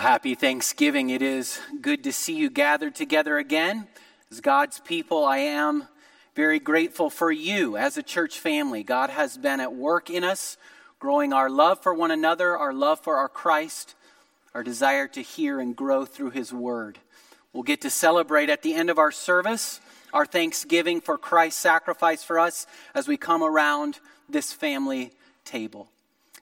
happy Thanksgiving. It is good to see you gathered together again. As God's people, I am very grateful for you as a church family. God has been at work in us, growing our love for one another, our love for our Christ, our desire to hear and grow through His Word. We'll get to celebrate at the end of our service our thanksgiving for Christ's sacrifice for us as we come around this family table.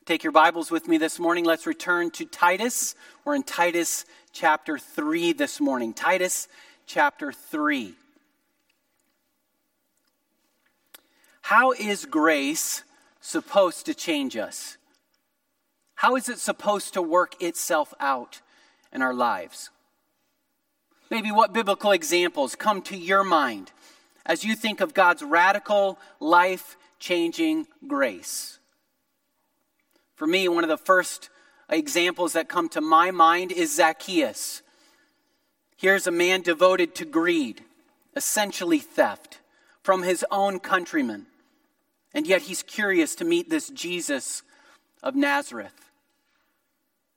Take your Bibles with me this morning. Let's return to Titus. We're in Titus chapter 3 this morning. Titus chapter 3. How is grace supposed to change us? How is it supposed to work itself out in our lives? Maybe what biblical examples come to your mind as you think of God's radical, life changing grace? For me, one of the first examples that come to my mind is Zacchaeus. Here's a man devoted to greed, essentially theft, from his own countrymen. And yet he's curious to meet this Jesus of Nazareth.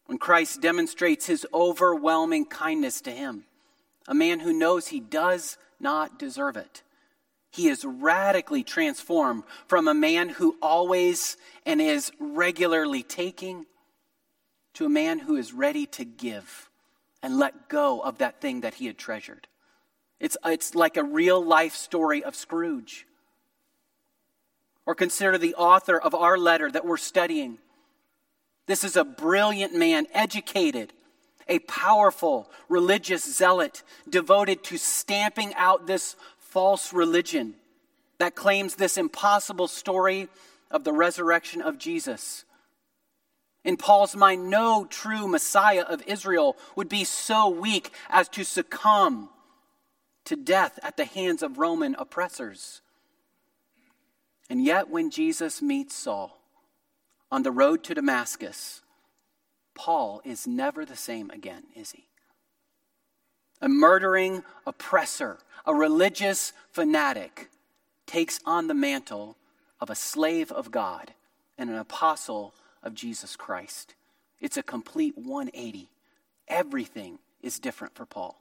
When Christ demonstrates his overwhelming kindness to him, a man who knows he does not deserve it. He is radically transformed from a man who always and is regularly taking to a man who is ready to give and let go of that thing that he had treasured. It's, it's like a real life story of Scrooge. Or consider the author of our letter that we're studying. This is a brilliant man, educated, a powerful religious zealot devoted to stamping out this false religion that claims this impossible story of the resurrection of Jesus. In Paul's mind, no true Messiah of Israel would be so weak as to succumb to death at the hands of Roman oppressors. And yet, when Jesus meets Saul on the road to Damascus, Paul is never the same again, is he? A murdering oppressor, a religious fanatic, takes on the mantle of a slave of God and an apostle of Jesus Christ. It's a complete 180. Everything is different for Paul.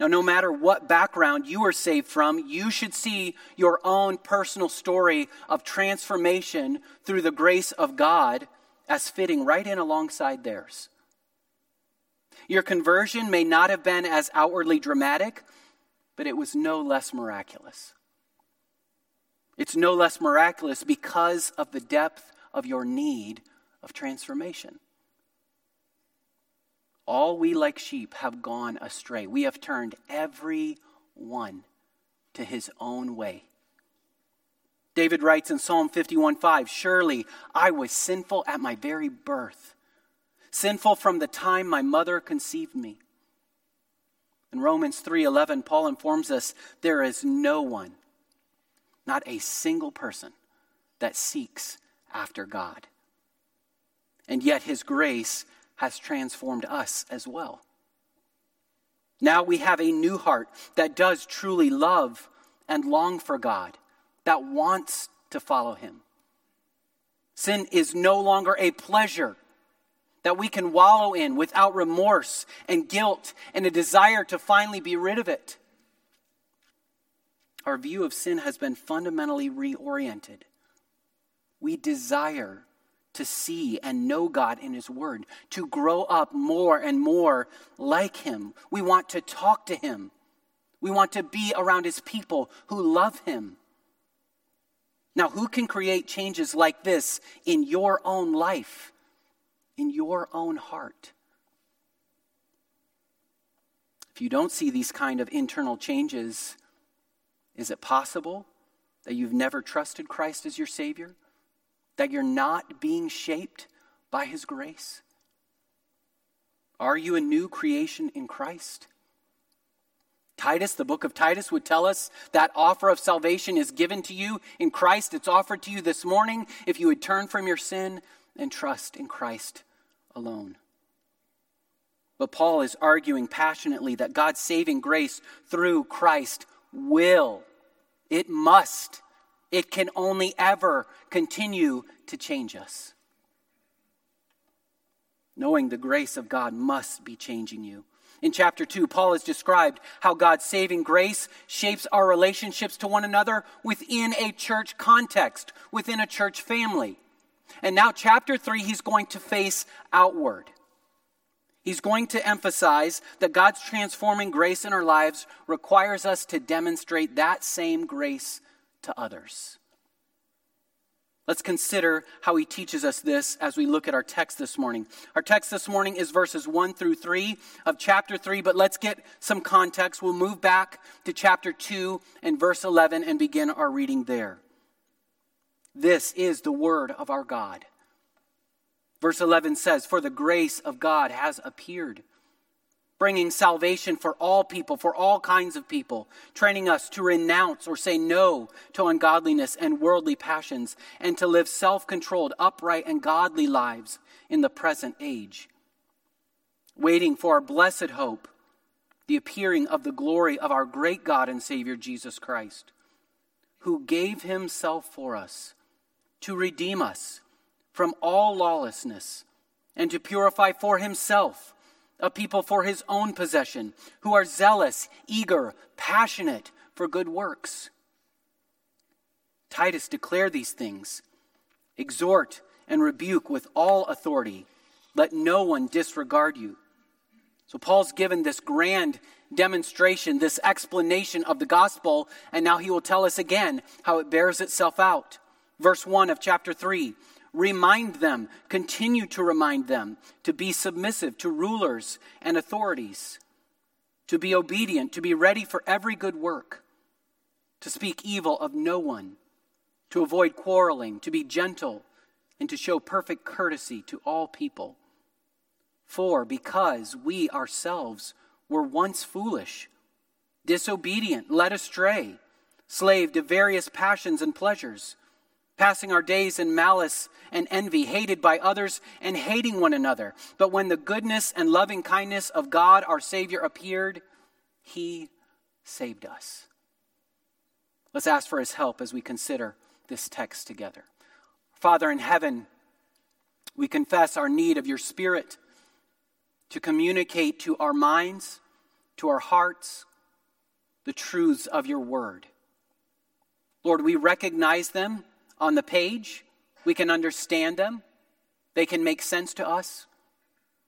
Now, no matter what background you are saved from, you should see your own personal story of transformation through the grace of God as fitting right in alongside theirs. Your conversion may not have been as outwardly dramatic, but it was no less miraculous. It's no less miraculous because of the depth of your need of transformation. All we like sheep have gone astray. We have turned every one to his own way. David writes in Psalm 51:5, "Surely I was sinful at my very birth, sinful from the time my mother conceived me." In Romans 3:11, Paul informs us there is no one, not a single person that seeks after God. And yet his grace has transformed us as well. Now we have a new heart that does truly love and long for God, that wants to follow him. Sin is no longer a pleasure that we can wallow in without remorse and guilt and a desire to finally be rid of it. Our view of sin has been fundamentally reoriented. We desire to see and know God in His Word, to grow up more and more like Him. We want to talk to Him. We want to be around His people who love Him. Now, who can create changes like this in your own life? In your own heart. If you don't see these kind of internal changes, is it possible that you've never trusted Christ as your Savior? That you're not being shaped by His grace? Are you a new creation in Christ? Titus, the book of Titus, would tell us that offer of salvation is given to you in Christ. It's offered to you this morning if you would turn from your sin and trust in Christ alone. But Paul is arguing passionately that God's saving grace through Christ will, it must, it can only ever continue to change us. knowing the grace of God must be changing you. In chapter 2, Paul has described how God's saving grace shapes our relationships to one another within a church context, within a church family. And now, chapter 3, he's going to face outward. He's going to emphasize that God's transforming grace in our lives requires us to demonstrate that same grace to others. Let's consider how he teaches us this as we look at our text this morning. Our text this morning is verses 1 through 3 of chapter 3, but let's get some context. We'll move back to chapter 2 and verse 11 and begin our reading there. This is the word of our God. Verse 11 says, For the grace of God has appeared, bringing salvation for all people, for all kinds of people, training us to renounce or say no to ungodliness and worldly passions, and to live self controlled, upright, and godly lives in the present age, waiting for our blessed hope, the appearing of the glory of our great God and Savior Jesus Christ, who gave himself for us to redeem us from all lawlessness and to purify for himself a people for his own possession who are zealous, eager, passionate for good works. Titus declared these things exhort and rebuke with all authority. Let no one disregard you. So, Paul's given this grand demonstration, this explanation of the gospel, and now he will tell us again how it bears itself out. Verse 1 of chapter 3 Remind them, continue to remind them to be submissive to rulers and authorities, to be obedient, to be ready for every good work, to speak evil of no one, to avoid quarreling, to be gentle, and to show perfect courtesy to all people. For because we ourselves were once foolish, disobedient, led astray, slave to various passions and pleasures, passing our days in malice and envy, hated by others and hating one another. But when the goodness and loving kindness of God our Savior appeared, He saved us. Let's ask for His help as we consider this text together. Father in heaven, we confess our need of your Spirit to communicate to our minds, to our hearts, the truths of your word. Lord, we recognize them on the page. We can understand them, they can make sense to us.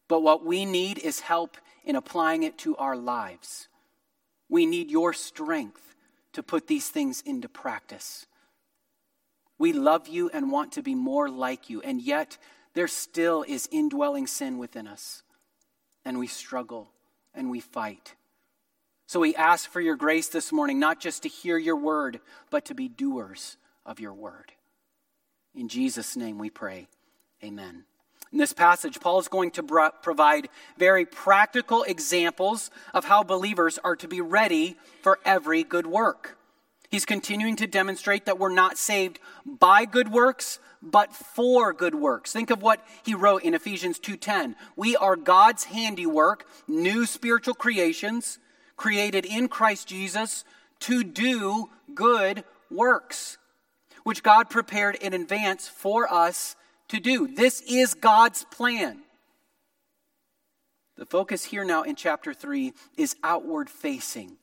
But what we need is help in applying it to our lives. We need your strength to put these things into practice. We love you and want to be more like you, and yet there still is indwelling sin within us. And we struggle and we fight. So we ask for your grace this morning, not just to hear your word, but to be doers of your word. In Jesus' name we pray. Amen. In this passage, Paul is going to provide very practical examples of how believers are to be ready for every good work. He's continuing to demonstrate that we're not saved by good works, but for good works. Think of what he wrote in Ephesians 2:10. We are God's handiwork, new spiritual creations, created in Christ Jesus to do good works which God prepared in advance for us to do. This is God's plan. The focus here now in chapter 3 is outward facing.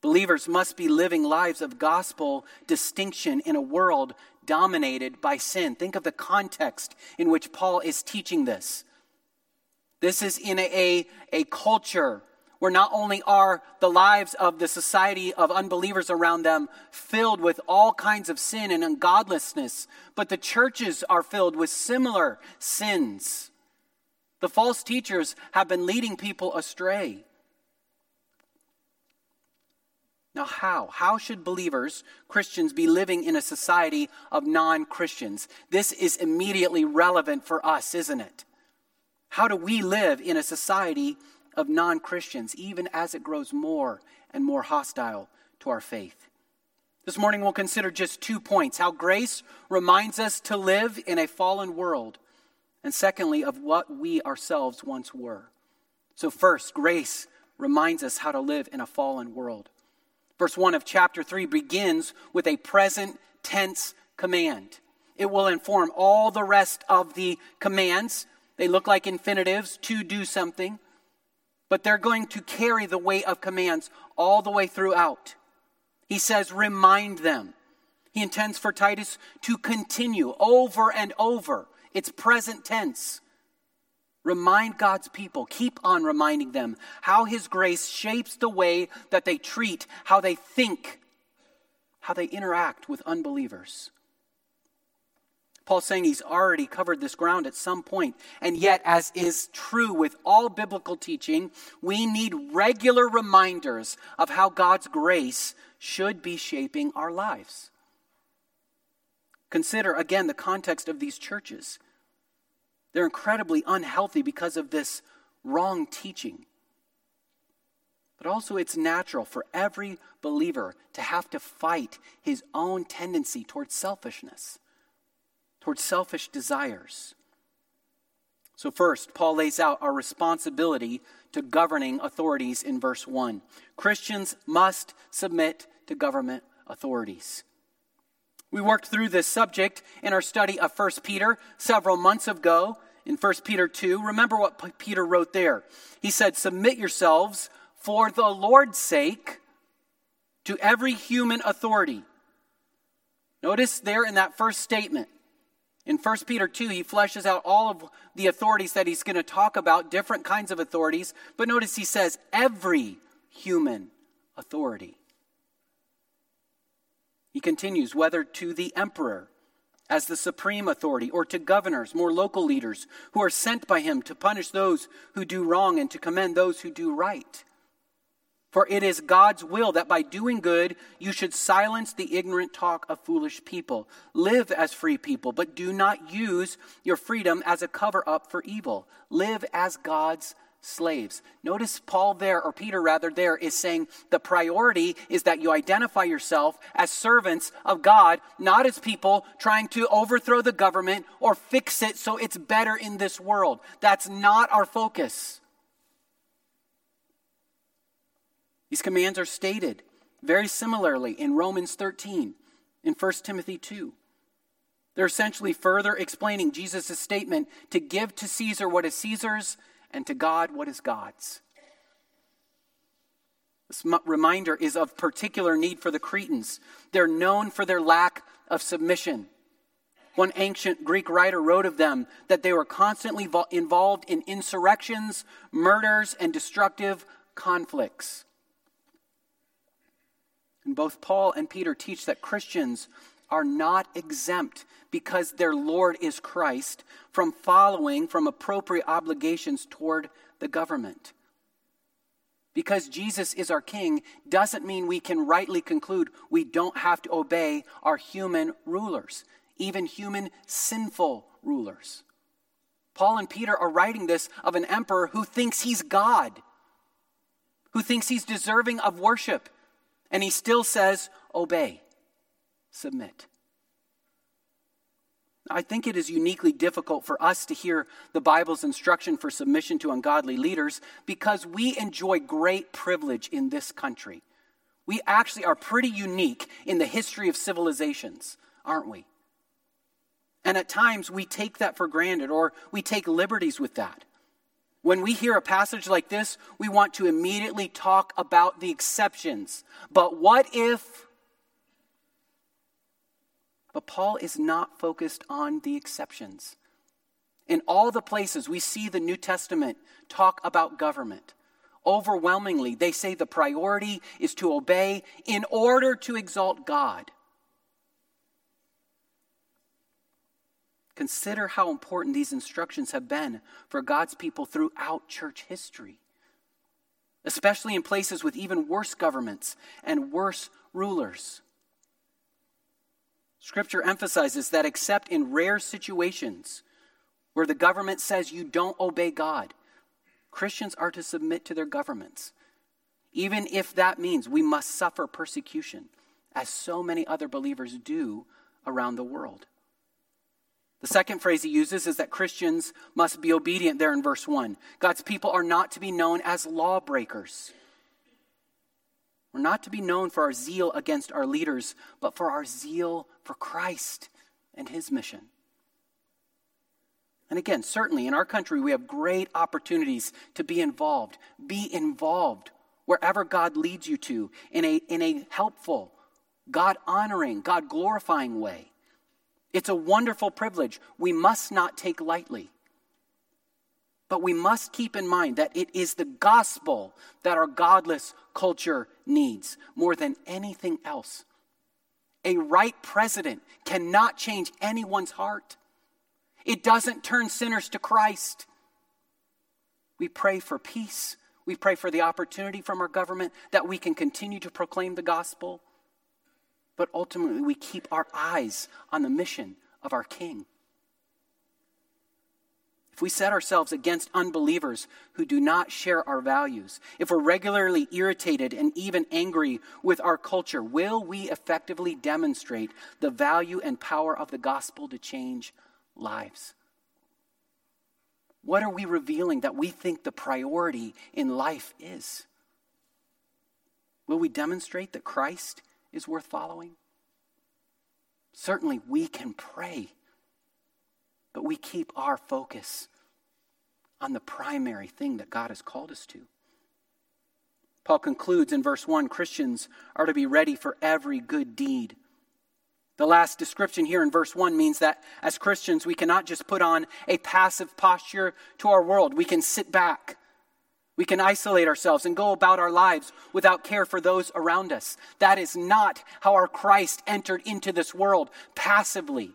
Believers must be living lives of gospel distinction in a world dominated by sin. Think of the context in which Paul is teaching this. This is in a, a, culture where not only are the lives of the society of unbelievers around them filled with all kinds of sin and ungodlessness, but the churches are filled with similar sins. The false teachers have been leading people astray. Now, how? How should believers, Christians, be living in a society of non Christians? This is immediately relevant for us, isn't it? How do we live in a society of non Christians, even as it grows more and more hostile to our faith. This morning we'll consider just two points how grace reminds us to live in a fallen world, and secondly, of what we ourselves once were. So, first, grace reminds us how to live in a fallen world. Verse 1 of chapter 3 begins with a present tense command. It will inform all the rest of the commands They look like infinitives to do something, but they're going to carry the weight of commands all the way throughout. He says, remind them. He intends for Titus to continue over and over. It's present tense. Remind God's people, keep on reminding them how His grace shapes the way that they treat, how they think, how they interact with unbelievers. Paul's saying he's already covered this ground at some point. And yet, as is true with all biblical teaching, we need regular reminders of how God's grace should be shaping our lives. Consider again the context of these churches. They're incredibly unhealthy because of this wrong teaching. But also, it's natural for every believer to have to fight his own tendency towards selfishness, towards selfish desires. So, first, Paul lays out our responsibility to governing authorities in verse 1. Christians must submit to government authorities. We worked through this subject in our study of 1 Peter several months ago in 1 Peter 2. Remember what Peter wrote there. He said, Submit yourselves for the Lord's sake to every human authority. Notice there in that first statement. In 1 Peter 2, he fleshes out all of the authorities that he's going to talk about, different kinds of authorities. But notice he says, every human authority. He continues, whether to the emperor as the supreme authority, or to governors, more local leaders, who are sent by him to punish those who do wrong and to commend those who do right. For it is God's will that by doing good you should silence the ignorant talk of foolish people. Live as free people, but do not use your freedom as a cover up for evil. Live as God's slaves. Notice Paul there, or Peter rather, there is saying the priority is that you identify yourself as servants of God, not as people trying to overthrow the government or fix it so it's better in this world. That's not our focus. These commands are stated very similarly in Romans 13, in 1 Timothy 2. They're essentially further explaining Jesus' statement to give to Caesar what is Caesar's and to God what is God's. This reminder is of particular need for the Cretans. They're known for their lack of submission. One ancient Greek writer wrote of them that they were constantly involved in insurrections, murders, and destructive conflicts. And both Paul and Peter teach that Christians are not exempt because their Lord is Christ from following from appropriate obligations toward the government. Because Jesus is our king doesn't mean we can rightly conclude we don't have to obey our human rulers, even human sinful rulers. Paul and Peter are writing this of an emperor who thinks he's God, who thinks he's deserving of worship, and he still says, obey submit. I think it is uniquely difficult for us to hear the Bible's instruction for submission to ungodly leaders because we enjoy great privilege in this country. We actually are pretty unique in the history of civilizations, aren't we? And at times we take that for granted or we take liberties with that. When we hear a passage like this, we want to immediately talk about the exceptions. But what if but Paul is not focused on the exceptions. In all the places we see the New Testament talk about government, overwhelmingly they say the priority is to obey in order to exalt God. Consider how important these instructions have been for God's people throughout church history, especially in places with even worse governments and worse rulers. Scripture emphasizes that except in rare situations where the government says you don't obey God, Christians are to submit to their governments, even if that means we must suffer persecution, as so many other believers do around the world. The second phrase he uses is that Christians must be obedient there in verse 1. God's people are not to be known as lawbreakers. We're not to be known for our zeal against our leaders, but for our zeal for Christ and his mission. And again, certainly in our country, we have great opportunities to be involved. Be involved wherever God leads you to in a, in a helpful, God honoring, God glorifying way. It's a wonderful privilege we must not take lightly. But we must keep in mind that it is the gospel that our godless culture needs more than anything else. A right president cannot change anyone's heart. It doesn't turn sinners to Christ. We pray for peace. We pray for the opportunity from our government that we can continue to proclaim the gospel. But ultimately, we keep our eyes on the mission of our King. If we set ourselves against unbelievers who do not share our values, if we're regularly irritated and even angry with our culture, will we effectively demonstrate the value and power of the gospel to change lives? What are we revealing that we think the priority in life is? Will we demonstrate that Christ is worth following? Certainly, we can pray, but we keep our focus on the primary thing that God has called us to. Paul concludes in verse 1 Christians are to be ready for every good deed. The last description here in verse 1 means that as Christians, we cannot just put on a passive posture to our world. We can sit back. We can isolate ourselves and go about our lives without care for those around us. That is not how our Christ entered into this world passively,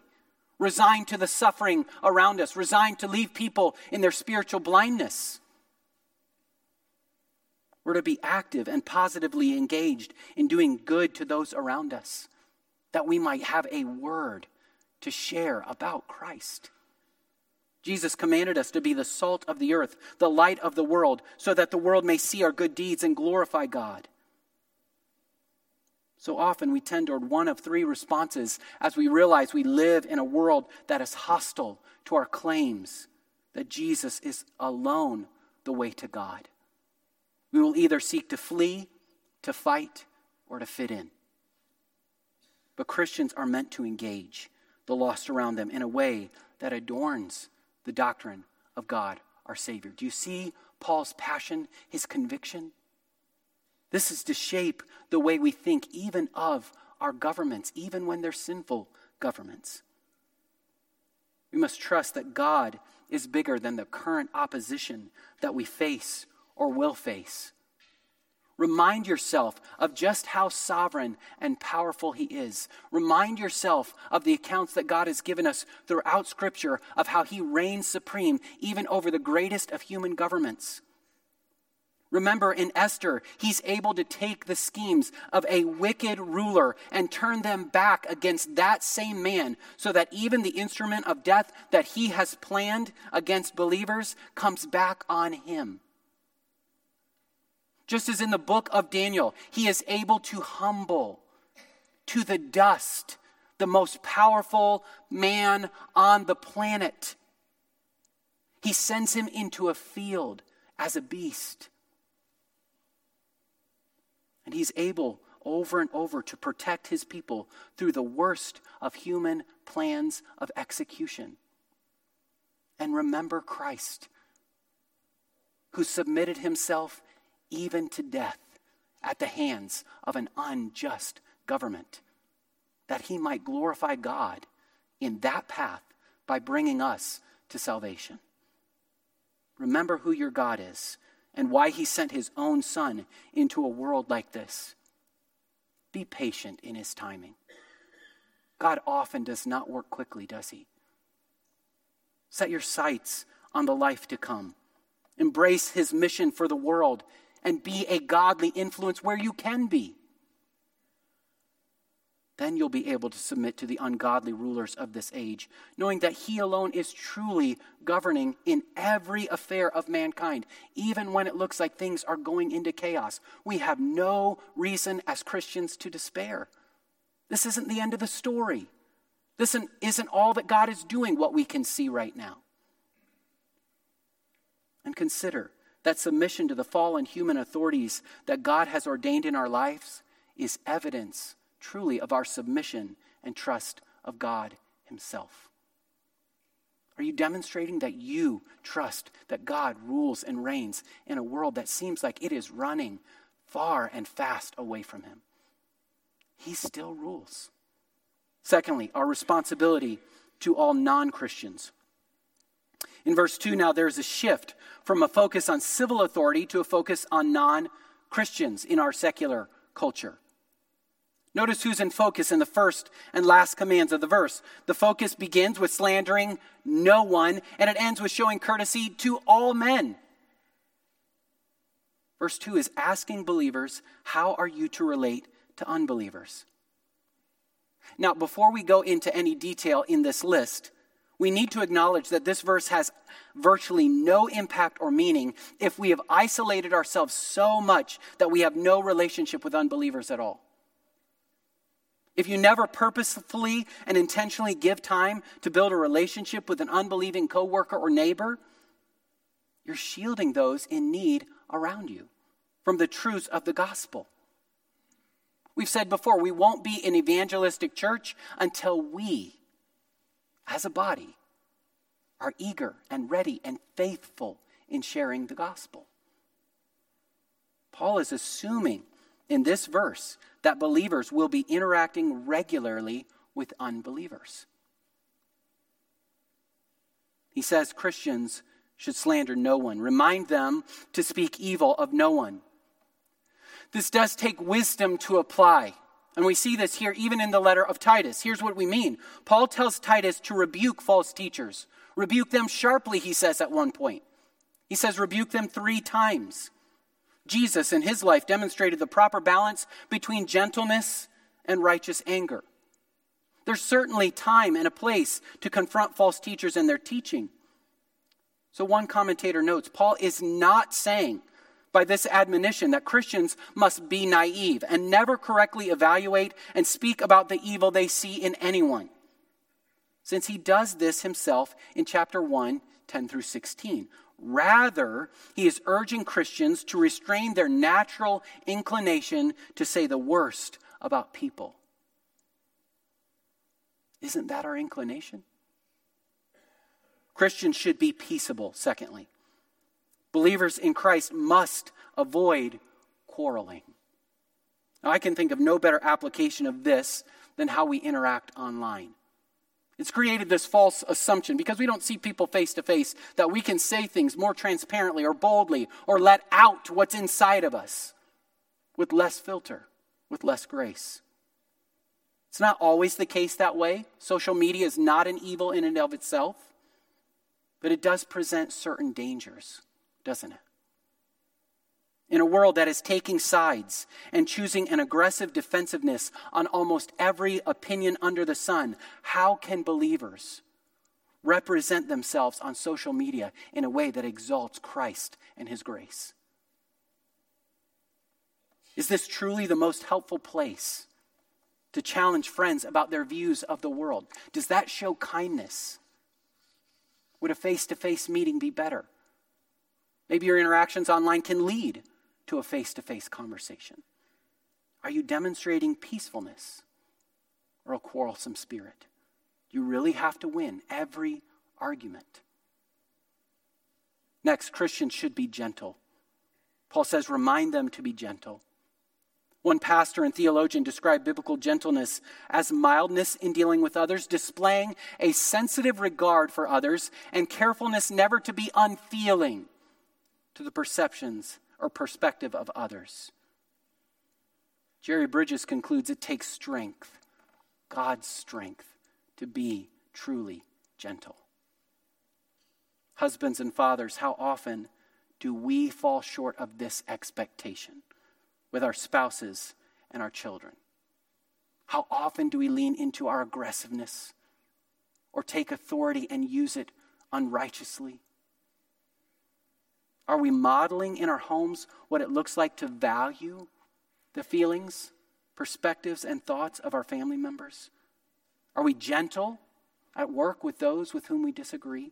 resigned to the suffering around us, resigned to leave people in their spiritual blindness. We're to be active and positively engaged in doing good to those around us that we might have a word to share about Christ. Jesus commanded us to be the salt of the earth, the light of the world, so that the world may see our good deeds and glorify God. So often we tend toward one of three responses as we realize we live in a world that is hostile to our claims that Jesus is alone the way to God. We will either seek to flee, to fight, or to fit in. But Christians are meant to engage the lost around them in a way that adorns the doctrine of God, our Savior. Do you see Paul's passion, his conviction? This is to shape the way we think, even of our governments, even when they're sinful governments. We must trust that God is bigger than the current opposition that we face or will face. Remind yourself of just how sovereign and powerful He is. Remind yourself of the accounts that God has given us throughout Scripture of how He reigns supreme even over the greatest of human governments. Remember in Esther, he's able to take the schemes of a wicked ruler and turn them back against that same man so that even the instrument of death that he has planned against believers comes back on him. Just as in the book of Daniel, he is able to humble to the dust the most powerful man on the planet. He sends him into a field as a beast. And he's able over and over to protect his people through the worst of human plans of execution. And remember Christ, who submitted himself even to death at the hands of an unjust government, that he might glorify God in that path by bringing us to salvation. Remember who your God is and why he sent his own son into a world like this. Be patient in his timing. God often does not work quickly, does he? Set your sights on the life to come. Embrace his mission for the world and be a godly influence where you can be. Then you'll be able to submit to the ungodly rulers of this age, knowing that He alone is truly governing in every affair of mankind, even when it looks like things are going into chaos. We have no reason as Christians to despair. This isn't the end of the story. This isn't all that God is doing, what we can see right now. And consider that submission to the fallen human authorities that God has ordained in our lives is evidence truly of our submission and trust of God Himself. Are you demonstrating that you trust that God rules and reigns in a world that seems like it is running far and fast away from Him? He still rules. Secondly, our responsibility to all non Christians. In verse 2, now there's a shift from a focus on civil authority to a focus on non Christians in our secular culture. Notice who's in focus in the first and last commands of the verse. The focus begins with slandering no one, and it ends with showing courtesy to all men. Verse 2 is asking believers, How are you to relate to unbelievers? Now, before we go into any detail in this list, we need to acknowledge that this verse has virtually no impact or meaning if we have isolated ourselves so much that we have no relationship with unbelievers at all. If you never purposefully and intentionally give time to build a relationship with an unbelieving coworker or neighbor, you're shielding those in need around you from the truths of the gospel. We've said before, we won't be an evangelistic church until we, as a body, are eager and ready and faithful in sharing the gospel. Paul is assuming in this verse that believers will be interacting regularly with unbelievers. He says Christians should slander no one, remind them to speak evil of no one. This does take wisdom to apply. And we see this here even in the letter of Titus. Here's what we mean Paul tells Titus to rebuke false teachers. Rebuke them sharply, he says at one point. He says, rebuke them three times. Jesus, in his life, demonstrated the proper balance between gentleness and righteous anger. There's certainly time and a place to confront false teachers and their teaching. So, one commentator notes Paul is not saying by this admonition that Christians must be naive and never correctly evaluate and speak about the evil they see in anyone, since he does this himself in chapter 1, 10 through 16. Rather, he is urging Christians to restrain their natural inclination to say the worst about people. Isn't that our inclination? Christians should be peaceable, secondly. Believers in Christ must avoid quarreling. Now, I can think of no better application of this than how we interact online. It's created this false assumption because we don't see people face to face that we can say things more transparently or boldly or let out what's inside of us with less filter, with less grace. It's not always the case that way. Social media is not an evil in and of itself, but it does present certain dangers, doesn't it? in a world that is taking sides and choosing an aggressive defensiveness on almost every opinion under the sun, how can believers represent themselves on social media in a way that exalts Christ and His grace? Is this truly the most helpful place to challenge friends about their views of the world? Does that show kindness? Would a face to face meeting be better? Maybe your interactions online can lead to a face to face conversation? Are you demonstrating peacefulness or a quarrelsome spirit? You really have to win every argument. Next, Christians should be gentle. Paul says, remind them to be gentle. One pastor and theologian described biblical gentleness as mildness in dealing with others, displaying a sensitive regard for others, and carefulness never to be unfeeling to the perceptions or perspective of others. Jerry Bridges concludes it takes strength, God's strength, to be truly gentle. Husbands and fathers, how often do we fall short of this expectation with our spouses and our children? How often do we lean into our aggressiveness or take authority and use it unrighteously? Are we modeling in our homes what it looks like to value the feelings, perspectives, and thoughts of our family members? Are we gentle at work with those with whom we disagree?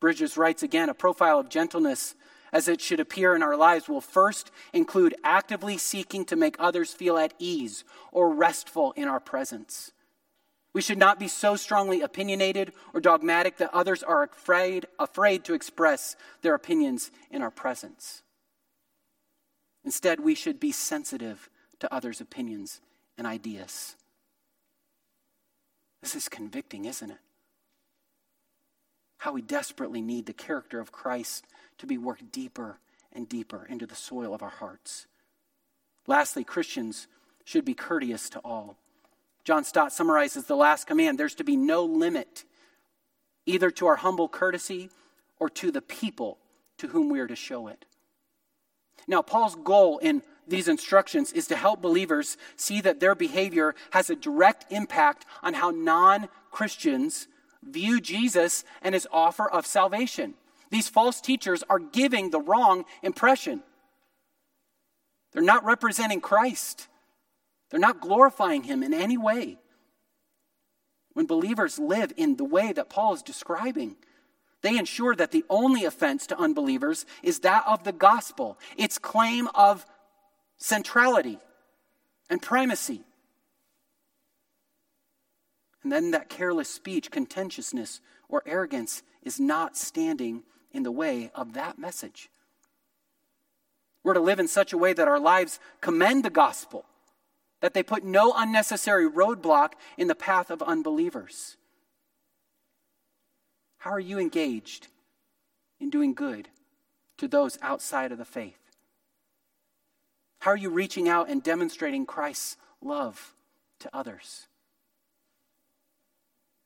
Bridges writes again a profile of gentleness as it should appear in our lives will first include actively seeking to make others feel at ease or restful in our presence. We should not be so strongly opinionated or dogmatic that others are afraid, afraid to express their opinions in our presence. Instead, we should be sensitive to others' opinions and ideas. This is convicting, isn't it? How we desperately need the character of Christ to be worked deeper and deeper into the soil of our hearts. Lastly, Christians should be courteous to all. John Stott summarizes the last command there's to be no limit either to our humble courtesy or to the people to whom we are to show it. Now, Paul's goal in these instructions is to help believers see that their behavior has a direct impact on how non Christians view Jesus and his offer of salvation. These false teachers are giving the wrong impression. They're not representing Christ. They're not glorifying him in any way. When believers live in the way that Paul is describing, they ensure that the only offense to unbelievers is that of the gospel, its claim of centrality and primacy. And then that careless speech, contentiousness, or arrogance is not standing in the way of that message. We're to live in such a way that our lives commend the gospel that they put no unnecessary roadblock in the path of unbelievers. How are you engaged in doing good to those outside of the faith? How are you reaching out and demonstrating Christ's love to others?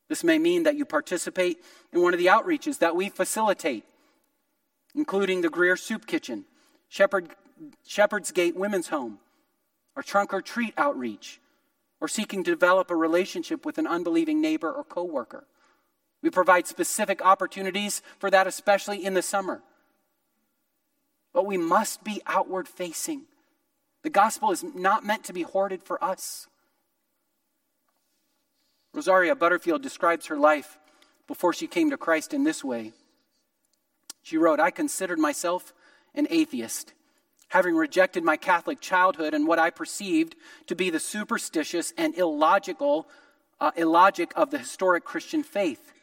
This may mean that you participate in one of the outreaches that we facilitate, including the Greer Soup Kitchen, Shepherd, Shepherd's Gate Women's Home, or trunk or treat outreach, or seeking to develop a relationship with an unbelieving neighbor or coworker. We provide specific opportunities for that, especially in the summer. But we must be outward facing. The gospel is not meant to be hoarded for us. Rosaria Butterfield describes her life before she came to Christ in this way. She wrote, I considered myself an atheist having rejected my Catholic childhood and what I perceived to be the superstitious and illogical uh, illogic of the historic Christian faith.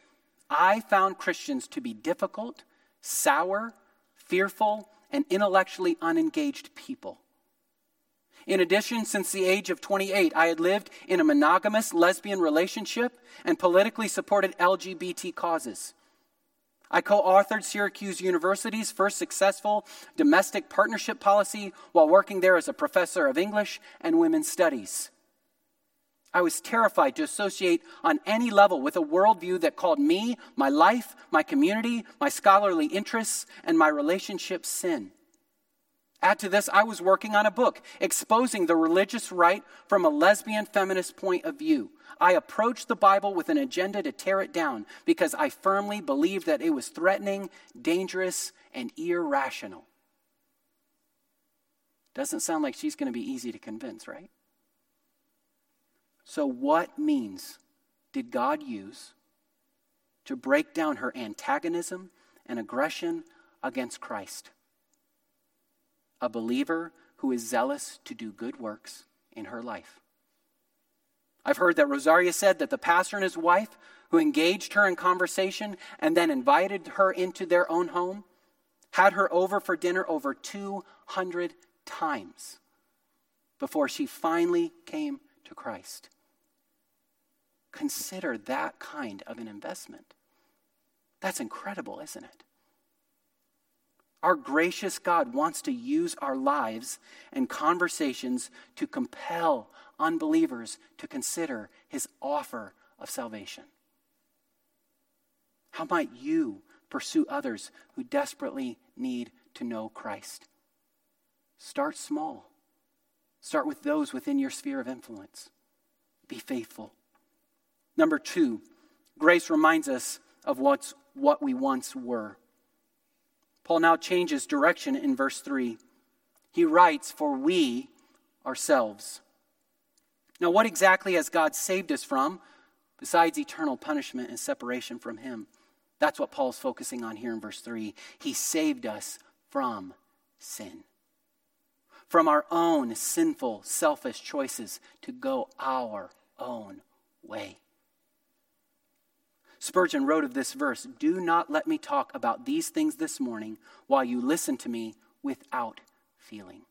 I found Christians to be difficult, sour, fearful, and intellectually unengaged people. In addition, since the age of 28, I had lived in a monogamous lesbian relationship and politically supported LGBT causes. I co authored Syracuse University's first successful domestic partnership policy while working there as a professor of English and women's studies. I was terrified to associate on any level with a worldview that called me, my life, my community, my scholarly interests, and my relationships sin. Add to this, I was working on a book exposing the religious right from a lesbian feminist point of view. I approached the Bible with an agenda to tear it down because I firmly believed that it was threatening, dangerous, and irrational. Doesn't sound like she's going to be easy to convince, right? So, what means did God use to break down her antagonism and aggression against Christ? A believer who is zealous to do good works in her life. I've heard that Rosaria said that the pastor and his wife, who engaged her in conversation and then invited her into their own home, had her over for dinner over 200 times before she finally came to Christ. Consider that kind of an investment. That's incredible, isn't it? Our gracious God wants to use our lives and conversations to compel unbelievers to consider his offer of salvation. How might you pursue others who desperately need to know Christ? Start small. Start with those within your sphere of influence. Be faithful. Number two, grace reminds us of what's, what we once were. Paul now changes direction in verse 3. He writes, For we ourselves. Now, what exactly has God saved us from besides eternal punishment and separation from Him? That's what Paul's focusing on here in verse 3. He saved us from sin, from our own sinful, selfish choices to go our own way. Spurgeon wrote of this verse Do not let me talk about these things this morning while you listen to me without feeling.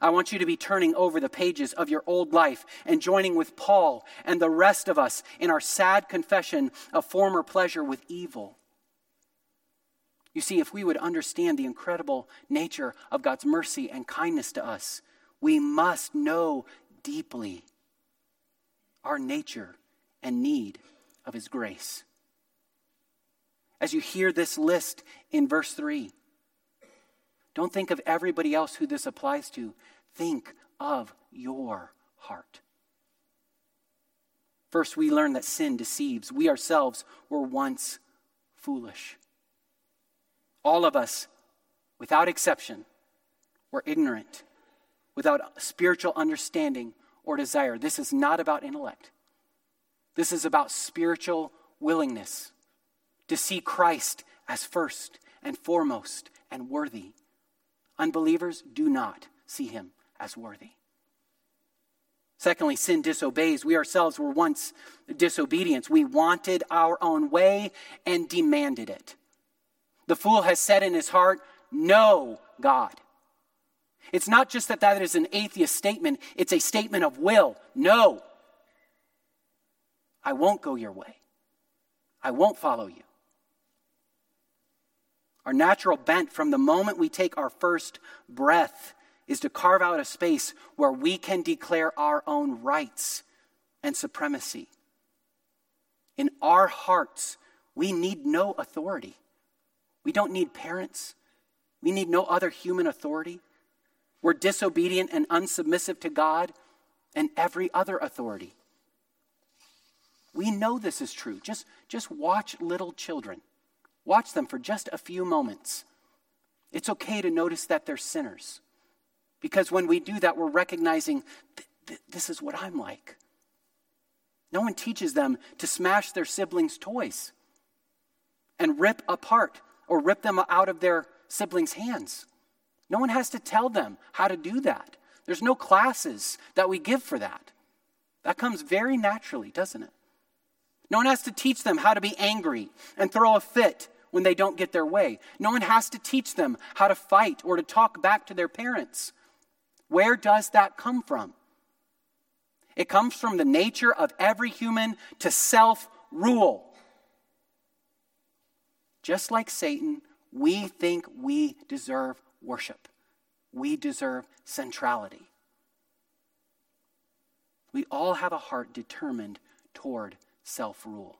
I want you to be turning over the pages of your old life and joining with Paul and the rest of us in our sad confession of former pleasure with evil. You see, if we would understand the incredible nature of God's mercy and kindness to us, we must know deeply our nature and need of His grace. As you hear this list in verse 3, don't think of everybody else who this applies to. Think of your heart. First, we learn that sin deceives. We ourselves were once foolish. All of us, without exception, were ignorant, without spiritual understanding or desire. This is not about intellect. This is about spiritual willingness to see Christ as first and foremost and worthy. Unbelievers do not see him as worthy. Secondly, sin disobeys. We ourselves were once disobedience. We wanted our own way and demanded it. The fool has said in his heart, No, God. It's not just that that is an atheist statement, it's a statement of will. No. I won't go your way. I won't follow you. Our natural bent from the moment we take our first breath is to carve out a space where we can declare our own rights and supremacy. In our hearts, we need no authority. We don't need parents. We need no other human authority. We're disobedient and unsubmissive to God and every other authority. We know this is true. Just, just watch little children. Watch them for just a few moments. It's okay to notice that they're sinners. Because when we do that, we're recognizing th- th- this is what I'm like. No one teaches them to smash their siblings' toys and rip apart or rip them out of their siblings' hands. No one has to tell them how to do that. There's no classes that we give for that. That comes very naturally, doesn't it? No one has to teach them how to be angry and throw a fit when they don't get their way. No one has to teach them how to fight or to talk back to their parents. Where does that come from? It comes from the nature of every human to self rule. Just like Satan, we think we deserve worship, we deserve centrality. We all have a heart determined toward self rule.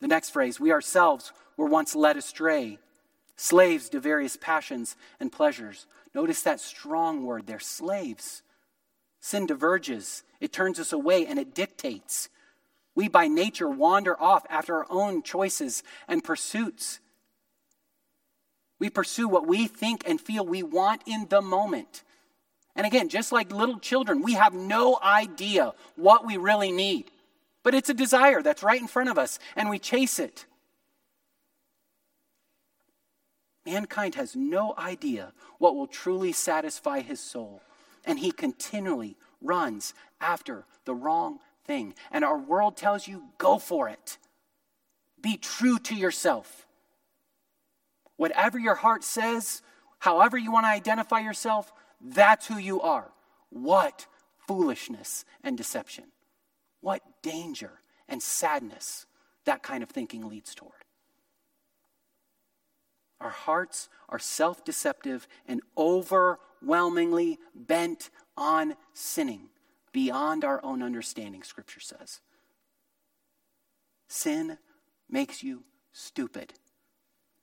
The next phrase, we ourselves were once led astray, slaves to various passions and pleasures. Notice that strong word there, slaves. Sin diverges, it turns us away, and it dictates. We by nature wander off after our own choices and pursuits. We pursue what we think and feel we want in the moment. And again, just like little children, we have no idea what we really need. But it's a desire that's right in front of us, and we chase it. Mankind has no idea what will truly satisfy his soul, and he continually runs after the wrong thing. And our world tells you go for it, be true to yourself. Whatever your heart says, however you want to identify yourself, that's who you are. What foolishness and deception. What danger and sadness that kind of thinking leads toward. Our hearts are self deceptive and overwhelmingly bent on sinning beyond our own understanding, Scripture says. Sin makes you stupid.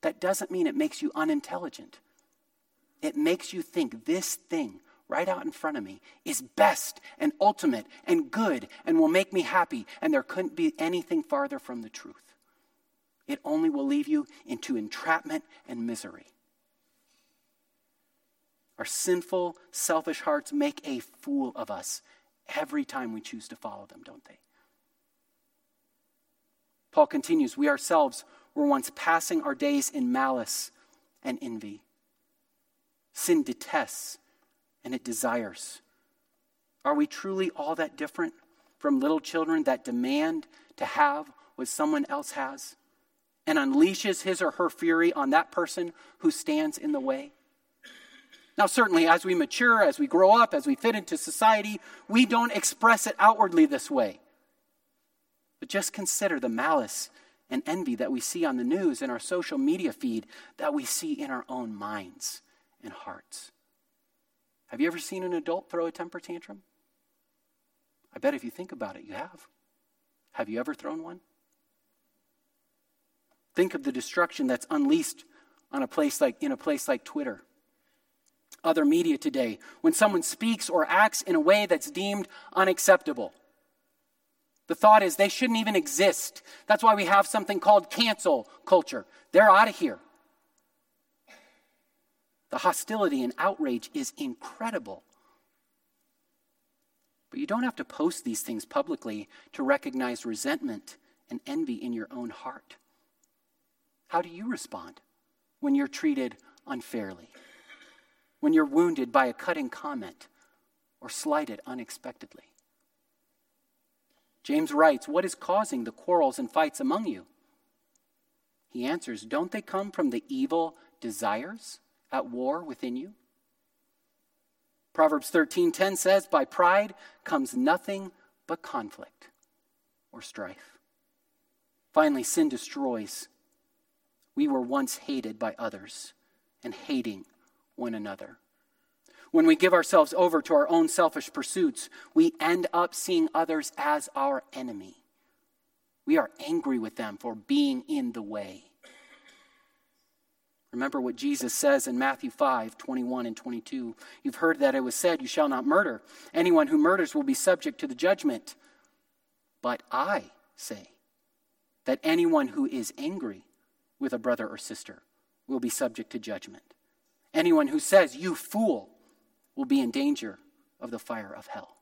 That doesn't mean it makes you unintelligent. It makes you think this thing right out in front of me is best and ultimate and good and will make me happy, and there couldn't be anything farther from the truth. It only will leave you into entrapment and misery. Our sinful, selfish hearts make a fool of us every time we choose to follow them, don't they? Paul continues We ourselves were once passing our days in malice and envy Sin detests and it desires. Are we truly all that different from little children that demand to have what someone else has and unleashes his or her fury on that person who stands in the way? Now, certainly, as we mature, as we grow up, as we fit into society, we don't express it outwardly this way. But just consider the malice and envy that we see on the news and our social media feed, that we see in our own minds and hearts. Have you ever seen an adult throw a temper tantrum? I bet if you think about it, you have. Have you ever thrown one? Think of the destruction that's unleashed on a place like in a place like Twitter. Other media today, when someone speaks or acts in a way that's deemed unacceptable. The thought is they shouldn't even exist. That's why we have something called cancel culture. They're out of here. The hostility and outrage is incredible. But you don't have to post these things publicly to recognize resentment and envy in your own heart. How do you respond when you're treated unfairly? When you're wounded by a cutting comment or slighted unexpectedly? James writes, What is causing the quarrels and fights among you? He answers, Don't they come from the evil desires at war within you? Proverbs 13:10 says, "By pride comes nothing but conflict or strife." Finally, sin destroys. We were once hated by others and hating one another. When we give ourselves over to our own selfish pursuits, we end up seeing others as our enemy. We are angry with them for being in the way. Remember what Jesus says in Matthew 5 21 and 22. You've heard that it was said, You shall not murder. Anyone who murders will be subject to the judgment. But I say that anyone who is angry with a brother or sister will be subject to judgment. Anyone who says, You fool, will be in danger of the fire of hell.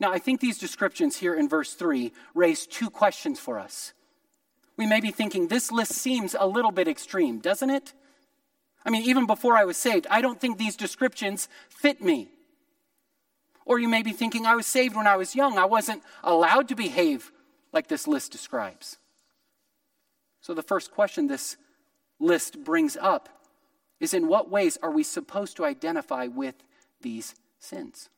Now, I think these descriptions here in verse 3 raise two questions for us. We may be thinking this list seems a little bit extreme, doesn't it? I mean, even before I was saved, I don't think these descriptions fit me. Or you may be thinking I was saved when I was young. I wasn't allowed to behave like this list describes. So, the first question this list brings up is in what ways are we supposed to identify with these sins?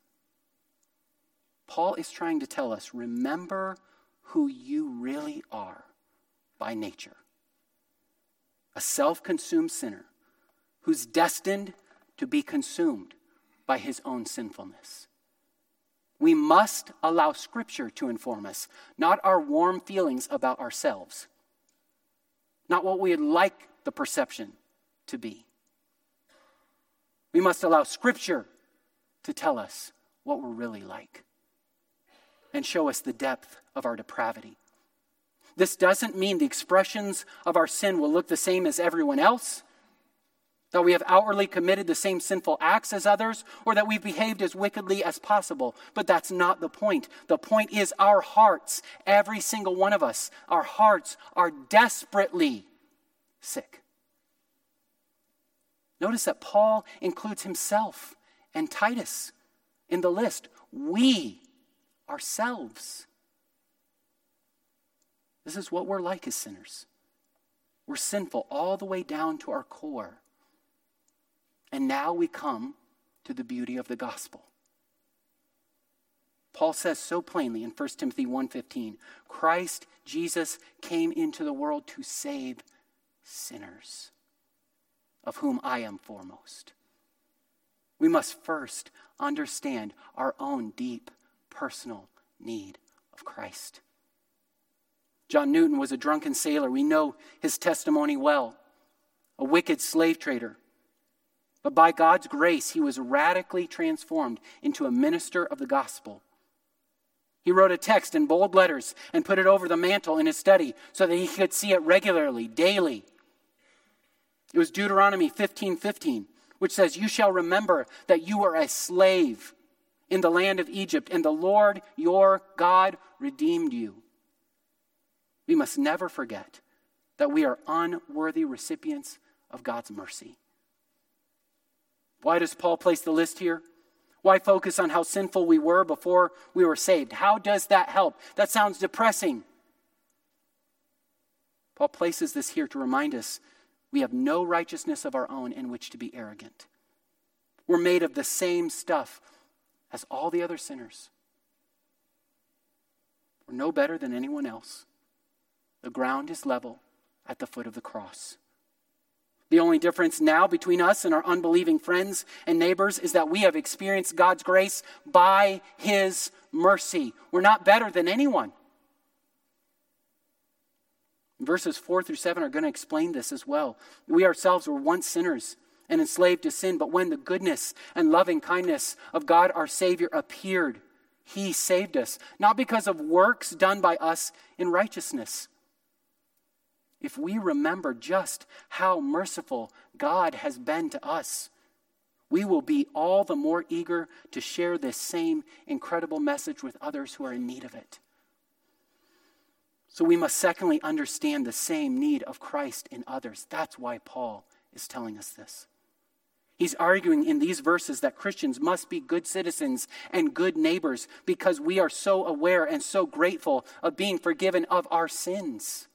Paul is trying to tell us remember who you really are by nature a self consumed sinner who's destined to be consumed by his own sinfulness. We must allow Scripture to inform us, not our warm feelings about ourselves, not what we would like the perception to be. We must allow Scripture to tell us what we're really like and show us the depth of our depravity. This doesn't mean the expressions of our sin will look the same as everyone else, that we have outwardly committed the same sinful acts as others, or that we've behaved as wickedly as possible. But that's not the point. The point is our hearts, every single one of us, our hearts are desperately sick. Notice that Paul includes himself and Titus in the list. We ourselves. This is what we're like as sinners. We're sinful all the way down to our core. And now we come to the beauty of the gospel. Paul says so plainly in 1 Timothy 1:15, Christ Jesus came into the world to save sinners of whom I am foremost. We must first understand our own deep personal need of Christ. John Newton was a drunken sailor. We know his testimony well, a wicked slave trader. But by God's grace, he was radically transformed into a minister of the gospel. He wrote a text in bold letters and put it over the mantle in his study so that he could see it regularly, daily. It was Deuteronomy 15 15, which says, You shall remember that you were a slave in the land of Egypt, and the Lord your God redeemed you. We must never forget that we are unworthy recipients of God's mercy. Why does Paul place the list here? Why focus on how sinful we were before we were saved? How does that help? That sounds depressing. Paul places this here to remind us we have no righteousness of our own in which to be arrogant. We're made of the same stuff as all the other sinners. We're no better than anyone else. The ground is level at the foot of the cross. The only difference now between us and our unbelieving friends and neighbors is that we have experienced God's grace by His mercy. We're not better than anyone. Verses 4 through 7 are going to explain this as well. We ourselves were once sinners and enslaved to sin, but when the goodness and loving kindness of God our Savior appeared, He saved us, not because of works done by us in righteousness if we remember just how merciful God has been to us, we will be all the more eager to share this same incredible message with others who are in need of it. So we must secondly understand the same need of Christ in others. That's why Paul is telling us this. He's arguing in these verses that Christians must be good citizens and good neighbors because we are so aware and so grateful of being forgiven of our sins.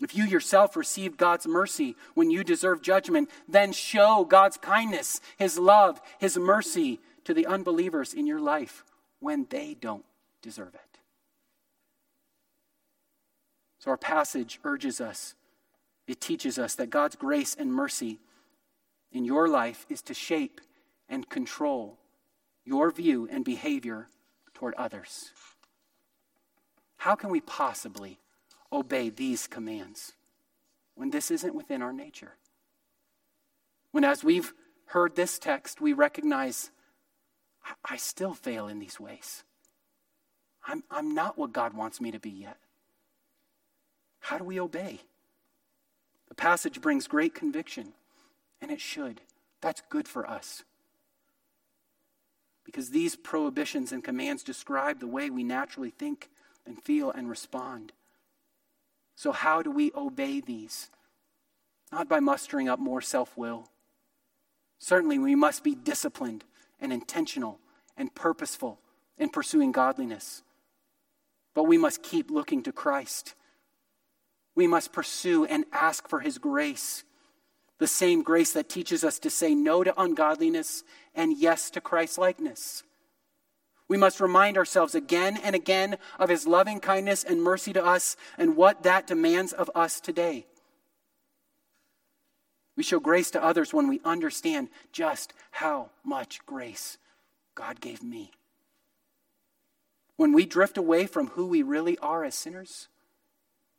If you yourself received God's mercy when you deserve judgment, then show God's kindness, His love, His mercy to the unbelievers in your life when they don't deserve it. So, our passage urges us, it teaches us that God's grace and mercy in your life is to shape and control your view and behavior toward others. How can we possibly obey these commands when this isn't within our nature. When, as we've heard this text, we recognize I still fail in these ways. I'm, I'm not what God wants me to be yet. How do we obey? The passage brings great conviction, and it should. That's good for us. Because these prohibitions and commands describe the way we naturally think and feel and respond. So, how do we obey these? Not by mustering up more self will. Certainly, we must be disciplined and intentional and purposeful in pursuing godliness. But we must keep looking to Christ. We must pursue and ask for His grace, the same grace that teaches us to say no to ungodliness and yes to Christ likeness. We must remind ourselves again and again of his loving kindness and mercy to us and what that demands of us today. We show grace to others when we understand just how much grace God gave me. When we drift away from who we really are as sinners,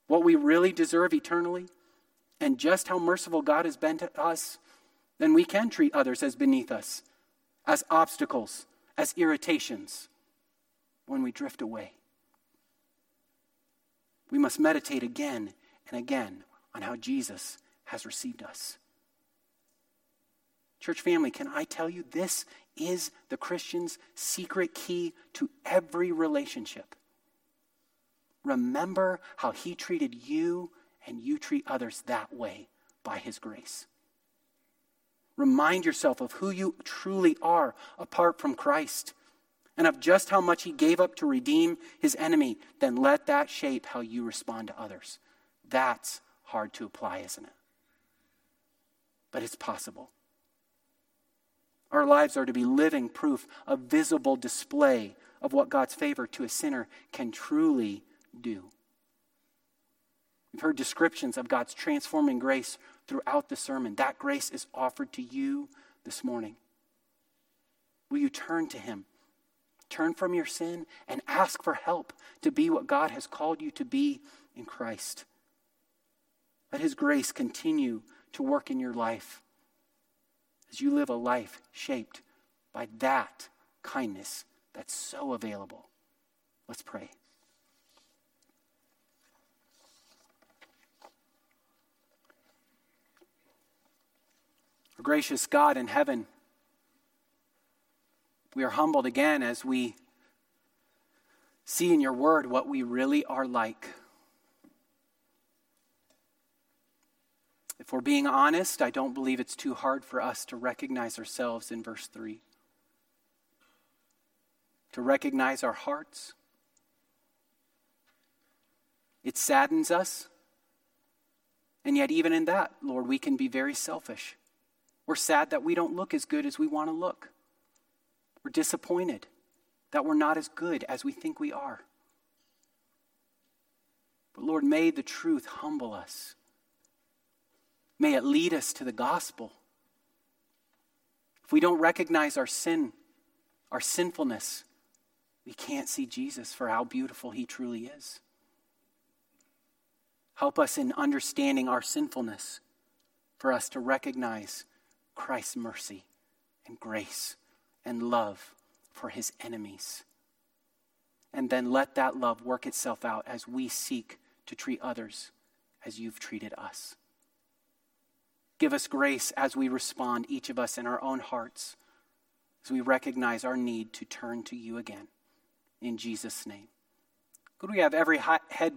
what we really deserve eternally, and just how merciful God has been to us, then we can treat others as beneath us, as obstacles as irritations when we drift away. We must meditate again and again on how Jesus has received us. Church family, can I tell you this is the Christian's secret key to every relationship? Remember how he treated you and you treat others that way by his grace. Remind yourself of who you truly are apart from Christ and of just how much he gave up to redeem his enemy. Then let that shape how you respond to others. That's hard to apply, isn't it? But it's possible. Our lives are to be living proof, a visible display of what God's favor to a sinner can truly do. We've heard descriptions of God's transforming grace throughout the sermon. That grace is offered to you this morning. Will you turn to Him? Turn from your sin and ask for help to be what God has called you to be in Christ. Let His grace continue to work in your life as you live a life shaped by that kindness that's so available. Let's pray. Gracious God in heaven, we are humbled again as we see in your word what we really are like. If we're being honest, I don't believe it's too hard for us to recognize ourselves in verse 3. To recognize our hearts. It saddens us. And yet, even in that, Lord, we can be very selfish. We're sad that we don't look as good as we want to look. We're disappointed that we're not as good as we think we are. But Lord, may the truth humble us. May it lead us to the gospel. If we don't recognize our sin, our sinfulness, we can't see Jesus for how beautiful he truly is. Help us in understanding our sinfulness for us to recognize Christ's mercy and grace and love for his enemies. And then let that love work itself out as we seek to treat others as you've treated us. Give us grace as we respond, each of us in our own hearts, as we recognize our need to turn to you again. In Jesus' name. Could we have every head